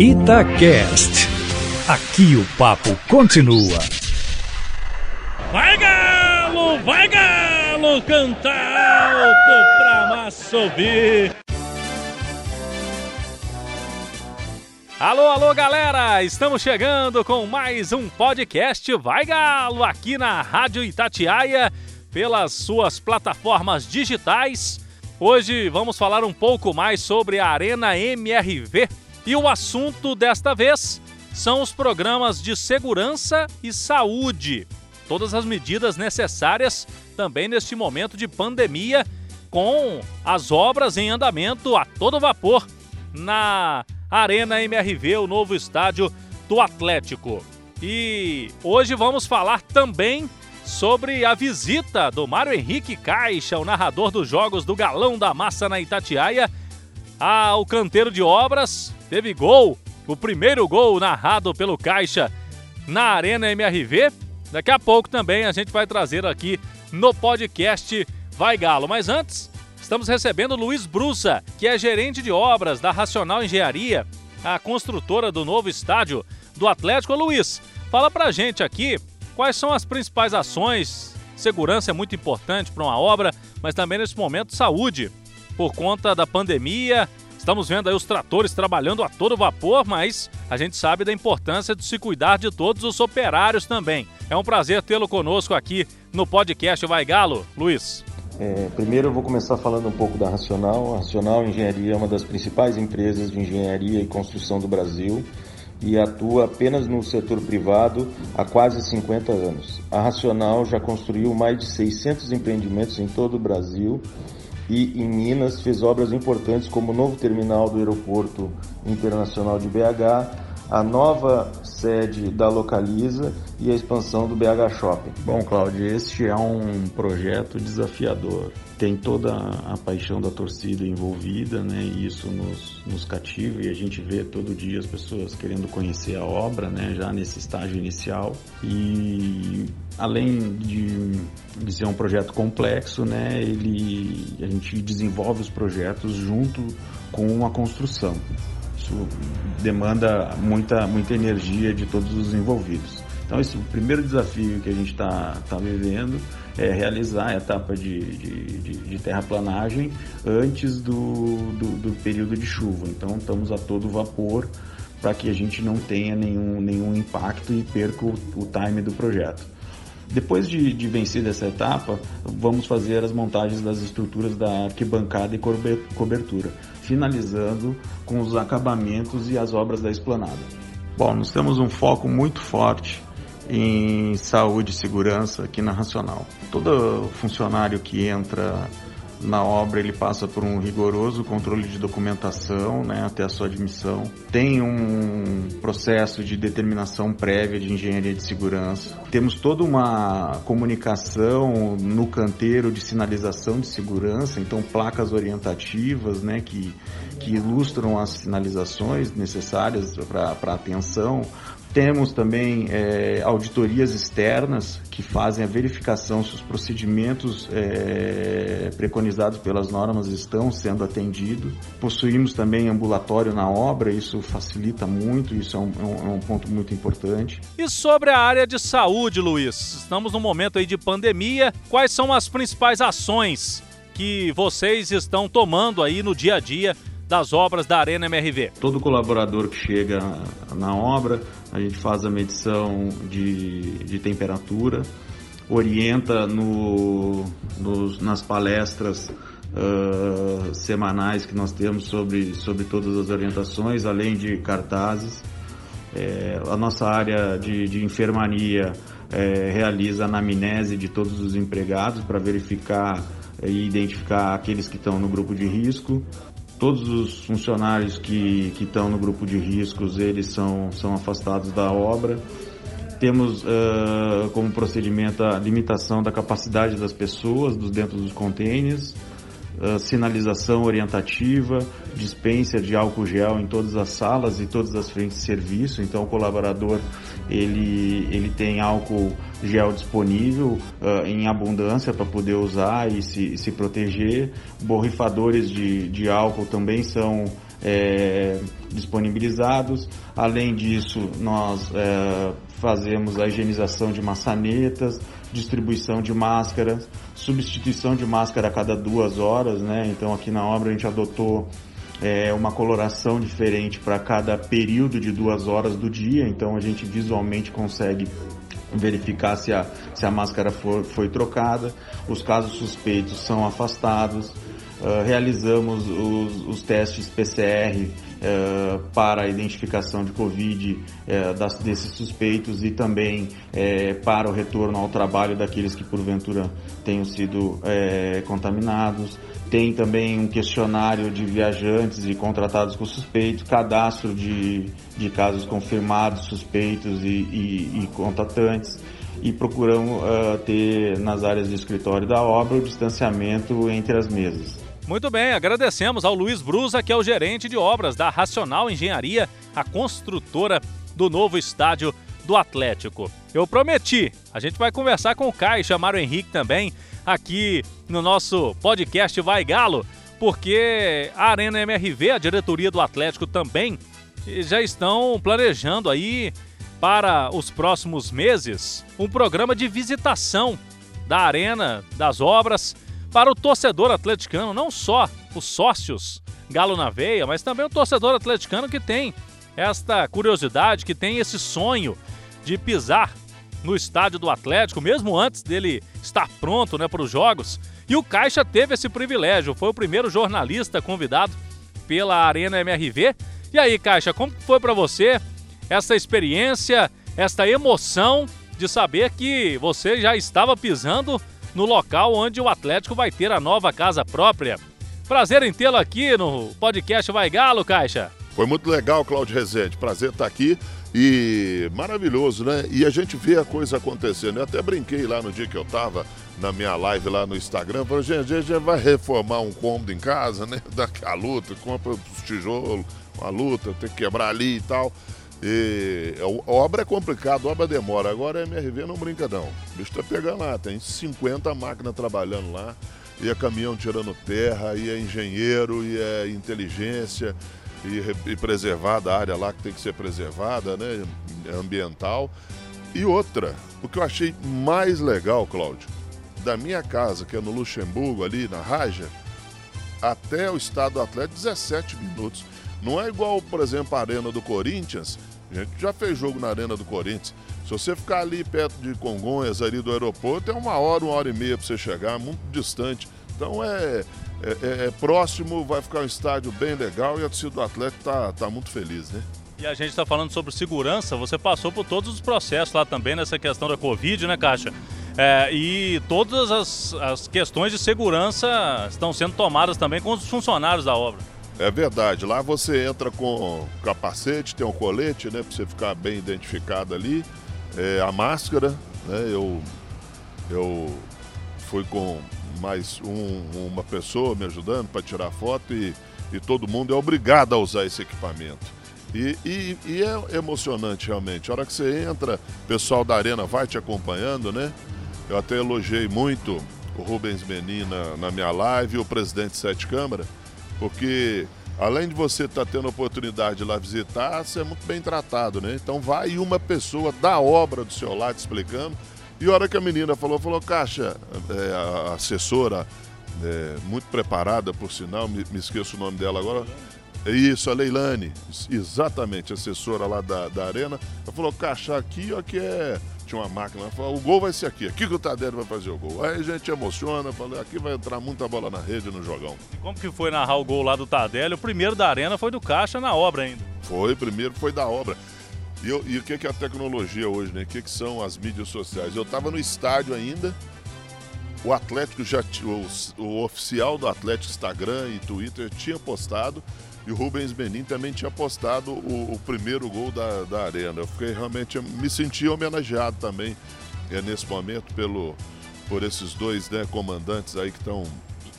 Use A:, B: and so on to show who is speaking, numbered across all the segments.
A: Itacast. Aqui o papo continua.
B: Vai galo, vai galo, canta alto pra massa ouvir.
C: Alô, alô, galera! Estamos chegando com mais um podcast Vai Galo aqui na Rádio Itatiaia, pelas suas plataformas digitais. Hoje vamos falar um pouco mais sobre a Arena MRV e o assunto desta vez são os programas de segurança e saúde. Todas as medidas necessárias também neste momento de pandemia, com as obras em andamento a todo vapor na Arena MRV, o novo estádio do Atlético. E hoje vamos falar também sobre a visita do Mário Henrique Caixa, o narrador dos jogos do Galão da Massa na Itatiaia, ao canteiro de obras teve gol, o primeiro gol narrado pelo Caixa na Arena MRV. Daqui a pouco também a gente vai trazer aqui no podcast Vai Galo. Mas antes, estamos recebendo Luiz Brusa, que é gerente de obras da Racional Engenharia, a construtora do novo estádio do Atlético. Luiz, fala pra gente aqui quais são as principais ações. Segurança é muito importante para uma obra, mas também nesse momento saúde, por conta da pandemia Estamos vendo aí os tratores trabalhando a todo vapor, mas a gente sabe da importância de se cuidar de todos os operários também. É um prazer tê-lo conosco aqui no podcast Vai Galo, Luiz.
D: É, primeiro eu vou começar falando um pouco da Racional. A Racional Engenharia é uma das principais empresas de engenharia e construção do Brasil e atua apenas no setor privado há quase 50 anos. A Racional já construiu mais de 600 empreendimentos em todo o Brasil e em Minas fez obras importantes como o novo terminal do Aeroporto Internacional de BH, a nova sede da Localiza e a expansão do BH Shopping.
E: Bom, Cláudio, este é um projeto desafiador. Tem toda a paixão da torcida envolvida, né? E isso nos, nos cativa e a gente vê todo dia as pessoas querendo conhecer a obra, né? Já nesse estágio inicial. E além de, ser um projeto complexo, né? Ele, a gente desenvolve os projetos junto com a construção. Isso demanda muita, muita energia de todos os envolvidos. Então, esse, o primeiro desafio que a gente está tá vivendo é realizar a etapa de, de, de, de terraplanagem antes do, do, do, período de chuva. Então, estamos a todo vapor para que a gente não tenha nenhum, nenhum impacto e perca o, o time do projeto. Depois de, de vencer essa etapa, vamos fazer as montagens das estruturas da arquibancada e cobertura, finalizando com os acabamentos e as obras da esplanada. Bom, nós temos um foco muito forte em saúde e segurança aqui na Racional. Todo funcionário que entra na obra ele passa por um rigoroso controle de documentação né, até a sua admissão. Tem um processo de determinação prévia de engenharia de segurança. Temos toda uma comunicação no canteiro de sinalização de segurança, então placas orientativas né, que, que ilustram as sinalizações necessárias para atenção, temos também é, auditorias externas que fazem a verificação se os procedimentos é, preconizados pelas normas estão sendo atendidos. Possuímos também ambulatório na obra, isso facilita muito, isso é um, é um é ponto muito importante.
C: E sobre a área de saúde, Luiz? Estamos num momento aí de pandemia. Quais são as principais ações que vocês estão tomando aí no dia a dia das obras da Arena MRV?
E: Todo colaborador que chega na obra, a gente faz a medição de, de temperatura, orienta no, nos, nas palestras uh, semanais que nós temos sobre, sobre todas as orientações, além de cartazes. É, a nossa área de, de enfermaria é, realiza a anamnese de todos os empregados para verificar e identificar aqueles que estão no grupo de risco todos os funcionários que, que estão no grupo de riscos, eles são, são afastados da obra. Temos uh, como procedimento a limitação da capacidade das pessoas dos dentro dos containers, uh, sinalização orientativa, dispensa de álcool gel em todas as salas e todas as frentes de serviço. Então o colaborador ele, ele tem álcool gel disponível uh, em abundância para poder usar e se, se proteger. Borrifadores de, de álcool também são é, disponibilizados. Além disso, nós é, fazemos a higienização de maçanetas, distribuição de máscaras, substituição de máscara a cada duas horas, né? Então aqui na obra a gente adotou é, uma coloração diferente para cada período de duas horas do dia, então a gente visualmente consegue verificar se a, se a máscara for, foi trocada, os casos suspeitos são afastados, uh, realizamos os, os testes PCR uh, para a identificação de Covid uh, das, desses suspeitos e também para o retorno ao trabalho daqueles que porventura tenham sido contaminados. Tem também um questionário de viajantes e contratados com suspeitos, cadastro de, de casos confirmados, suspeitos e, e, e contatantes e procuramos ter nas áreas de escritório da obra o distanciamento entre as mesas.
C: Muito bem, agradecemos ao Luiz Brusa, que é o gerente de obras da Racional Engenharia, a construtora do novo estádio do Atlético. Eu prometi, a gente vai conversar com o Caio, chamar o Henrique também, aqui no nosso podcast Vai Galo, porque a Arena MRV, a diretoria do Atlético também, já estão planejando aí para os próximos meses um programa de visitação da arena, das obras, para o torcedor atleticano, não só os sócios Galo na Veia, mas também o torcedor atleticano que tem esta curiosidade, que tem esse sonho de pisar no estádio do Atlético, mesmo antes dele estar pronto né, para os jogos. E o Caixa teve esse privilégio, foi o primeiro jornalista convidado pela Arena MRV. E aí, Caixa, como foi para você essa experiência, esta emoção de saber que você já estava pisando no local onde o Atlético vai ter a nova casa própria? Prazer em tê-lo aqui no podcast Vai Galo, Caixa.
F: Foi muito legal, Claudio Rezende. Prazer estar aqui. E maravilhoso, né? E a gente vê a coisa acontecendo. Eu até brinquei lá no dia que eu tava na minha live lá no Instagram. Falei, gente, a gente vai reformar um cômodo em casa, né? Daqui a luta, compra os tijolos, uma luta, tem que quebrar ali e tal. E a obra é complicada, a obra demora. Agora a MRV não brinca não. O bicho tá pegando lá, tem 50 máquinas trabalhando lá. E é caminhão tirando terra, e é engenheiro, e é inteligência e, e preservada a área lá que tem que ser preservada, né? Ambiental. E outra, o que eu achei mais legal, Cláudio, da minha casa, que é no Luxemburgo, ali na Raja, até o estado do Atlético, 17 minutos. Não é igual, por exemplo, a Arena do Corinthians. A gente já fez jogo na Arena do Corinthians. Se você ficar ali perto de Congonhas, ali do aeroporto, é uma hora, uma hora e meia para você chegar, muito distante. Então é, é, é, é, próximo, vai ficar um estádio bem legal e a torcida do Atlético tá, tá muito feliz, né?
C: E a gente está falando sobre segurança, você passou por todos os processos lá também nessa questão da Covid, né, Caixa? É, e todas as, as questões de segurança estão sendo tomadas também com os funcionários da obra.
F: É verdade, lá você entra com capacete, tem um colete, né, para você ficar bem identificado ali, é, a máscara, né, eu, eu fui com mais um, uma pessoa me ajudando para tirar foto e, e todo mundo é obrigado a usar esse equipamento. E, e, e, é emocionante realmente. A hora que você entra, o pessoal da arena vai te acompanhando, né? Eu até elogiei muito o Rubens Menin na, na minha live, o presidente Sete Câmara, porque além de você estar tá tendo a oportunidade de lá visitar, você é muito bem tratado, né? Então vai uma pessoa da obra do seu lado explicando e a hora que a menina falou, falou, Caixa, é, a assessora, é, muito preparada, por sinal, me, me, esqueço o nome dela agora. É isso, a Leilane, exatamente, assessora lá da, da Arena. Ela falou, Caixa, aqui ó, que é. Tinha uma máquina, ela falou, o gol vai ser aqui, aqui que o Tadeu vai fazer o gol. Aí a gente emociona, falou, aqui vai entrar muita bola na rede no jogão.
C: E como que foi narrar o gol lá do Tardelli? O primeiro da Arena foi do Caixa na obra ainda.
F: Foi, primeiro foi da obra. E, eu, e o que, é a tecnologia hoje, né? O que, que são as mídias sociais? Eu estava no estádio ainda, o Atlético já o, o oficial do Atlético Instagram e Twitter tinha postado e o Rubens Benin também tinha postado o, o primeiro gol da, da arena. Eu fiquei realmente me senti homenageado também é, nesse momento pelo por esses dois né, comandantes aí que estão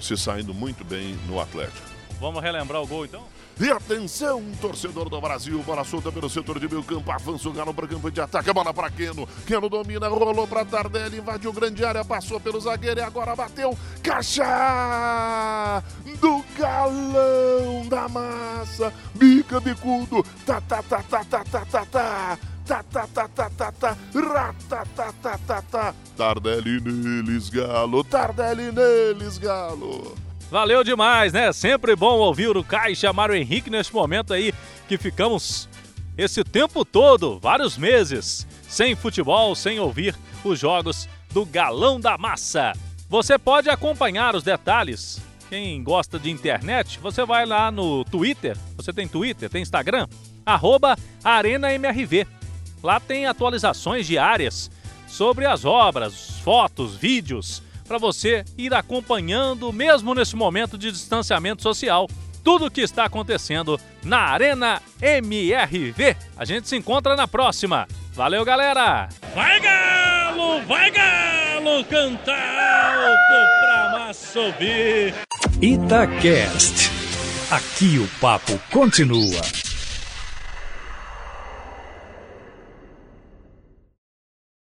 F: se saindo muito bem no Atlético.
C: Vamos relembrar o gol então?
F: E atenção, torcedor do Brasil, bola solta pelo setor de meio campo, avança o Galo para campo de ataque, bola para Keno, Keno domina, rolou para Tardelli, invadiu grande área, passou pelo zagueiro e agora bateu, caixa do Galão da Massa, bica bicudo, tá, tá, tá, tá, tá, tá, tá, tá ta ta ta ta ta ta ta ta ta ta Tardelli neles, Galo, Tardelli neles, Galo.
C: Valeu demais, né? Sempre bom ouvir o Caixa Mário Henrique neste momento aí que ficamos esse tempo todo, vários meses, sem futebol, sem ouvir os jogos do Galão da Massa. Você pode acompanhar os detalhes. Quem gosta de internet, você vai lá no Twitter. Você tem Twitter, tem Instagram? Arroba ArenaMRV. Lá tem atualizações diárias sobre as obras, fotos, vídeos, para você ir acompanhando, mesmo nesse momento de distanciamento social, tudo o que está acontecendo na Arena MRV. A gente se encontra na próxima. Valeu, galera!
B: Vai, Galo! Vai, Galo! Cantar alto pra massa!
A: Itacast. Aqui o papo continua.